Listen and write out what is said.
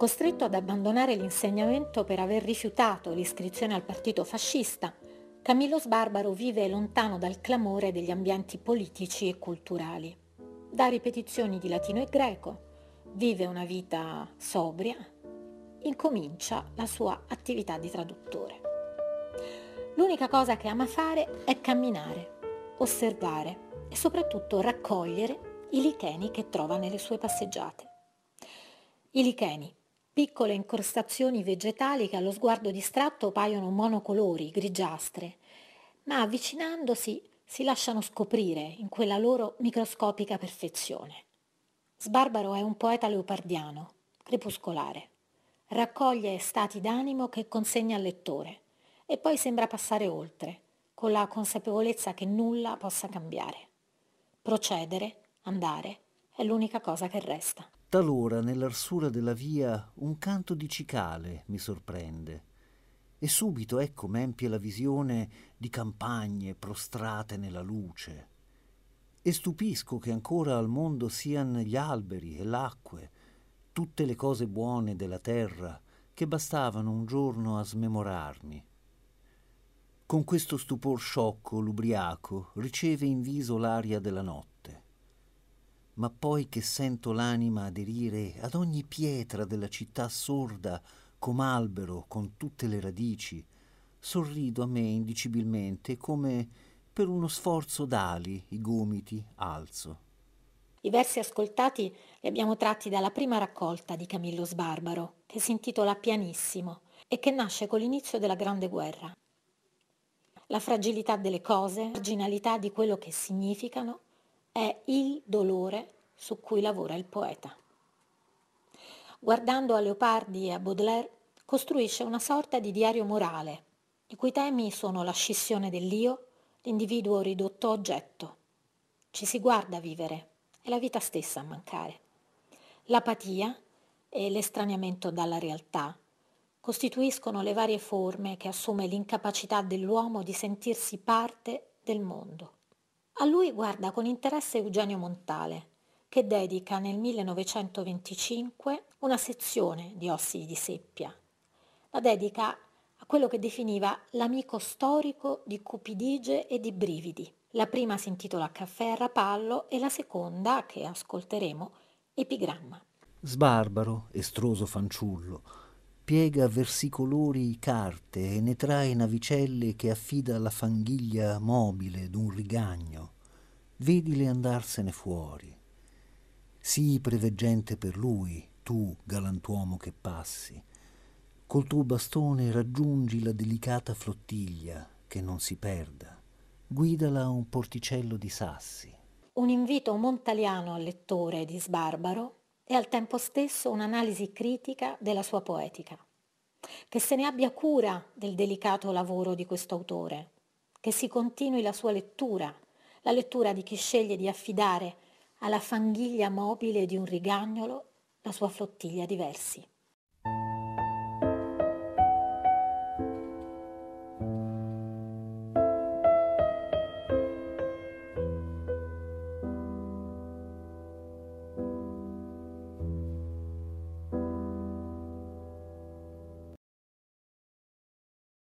Costretto ad abbandonare l'insegnamento per aver rifiutato l'iscrizione al partito fascista, Camillo Sbarbaro vive lontano dal clamore degli ambienti politici e culturali. Da ripetizioni di latino e greco, vive una vita sobria, incomincia la sua attività di traduttore. L'unica cosa che ama fare è camminare, osservare e soprattutto raccogliere i licheni che trova nelle sue passeggiate. I licheni, piccole incrostazioni vegetali che allo sguardo distratto paiono monocolori, grigiastre, ma avvicinandosi si lasciano scoprire in quella loro microscopica perfezione. Sbarbaro è un poeta leopardiano, crepuscolare. Raccoglie stati d'animo che consegna al lettore e poi sembra passare oltre, con la consapevolezza che nulla possa cambiare. Procedere, andare, è l'unica cosa che resta. Talora nell'arsura della via un canto di cicale mi sorprende. E subito ecco m'empie la visione di campagne prostrate nella luce. E stupisco che ancora al mondo sian gli alberi e l'acque tutte le cose buone della terra che bastavano un giorno a smemorarmi. Con questo stupor sciocco l'ubriaco riceve in viso l'aria della notte. Ma poi che sento l'anima aderire ad ogni pietra della città sorda, com'albero con tutte le radici, sorrido a me indicibilmente come per uno sforzo d'ali i gomiti alzo. I versi ascoltati li abbiamo tratti dalla prima raccolta di Camillo Sbarbaro, che si intitola Pianissimo e che nasce con l'inizio della Grande Guerra la fragilità delle cose, la marginalità di quello che significano, è il dolore su cui lavora il poeta. Guardando a Leopardi e a Baudelaire, costruisce una sorta di diario morale, i cui temi sono la scissione dell'io, l'individuo ridotto oggetto. Ci si guarda vivere, è la vita stessa a mancare. L'apatia e l'estraniamento dalla realtà, costituiscono le varie forme che assume l'incapacità dell'uomo di sentirsi parte del mondo. A lui guarda con interesse Eugenio Montale, che dedica nel 1925 una sezione di Ossi di Seppia. La dedica a quello che definiva l'amico storico di cupidigie e di brividi. La prima si intitola Caffè a Rapallo e la seconda, che ascolteremo, Epigramma. Sbarbaro, estroso fanciullo, piega versicolori carte e ne trae navicelle che affida alla fanghiglia mobile d'un rigagno. Vedile andarsene fuori. Sii preveggente per lui, tu, galantuomo che passi. Col tuo bastone raggiungi la delicata flottiglia, che non si perda. Guidala a un porticello di sassi. Un invito montaliano al lettore di Sbarbaro e al tempo stesso un'analisi critica della sua poetica. Che se ne abbia cura del delicato lavoro di questo autore, che si continui la sua lettura, la lettura di chi sceglie di affidare alla fanghiglia mobile di un rigagnolo la sua flottiglia di versi.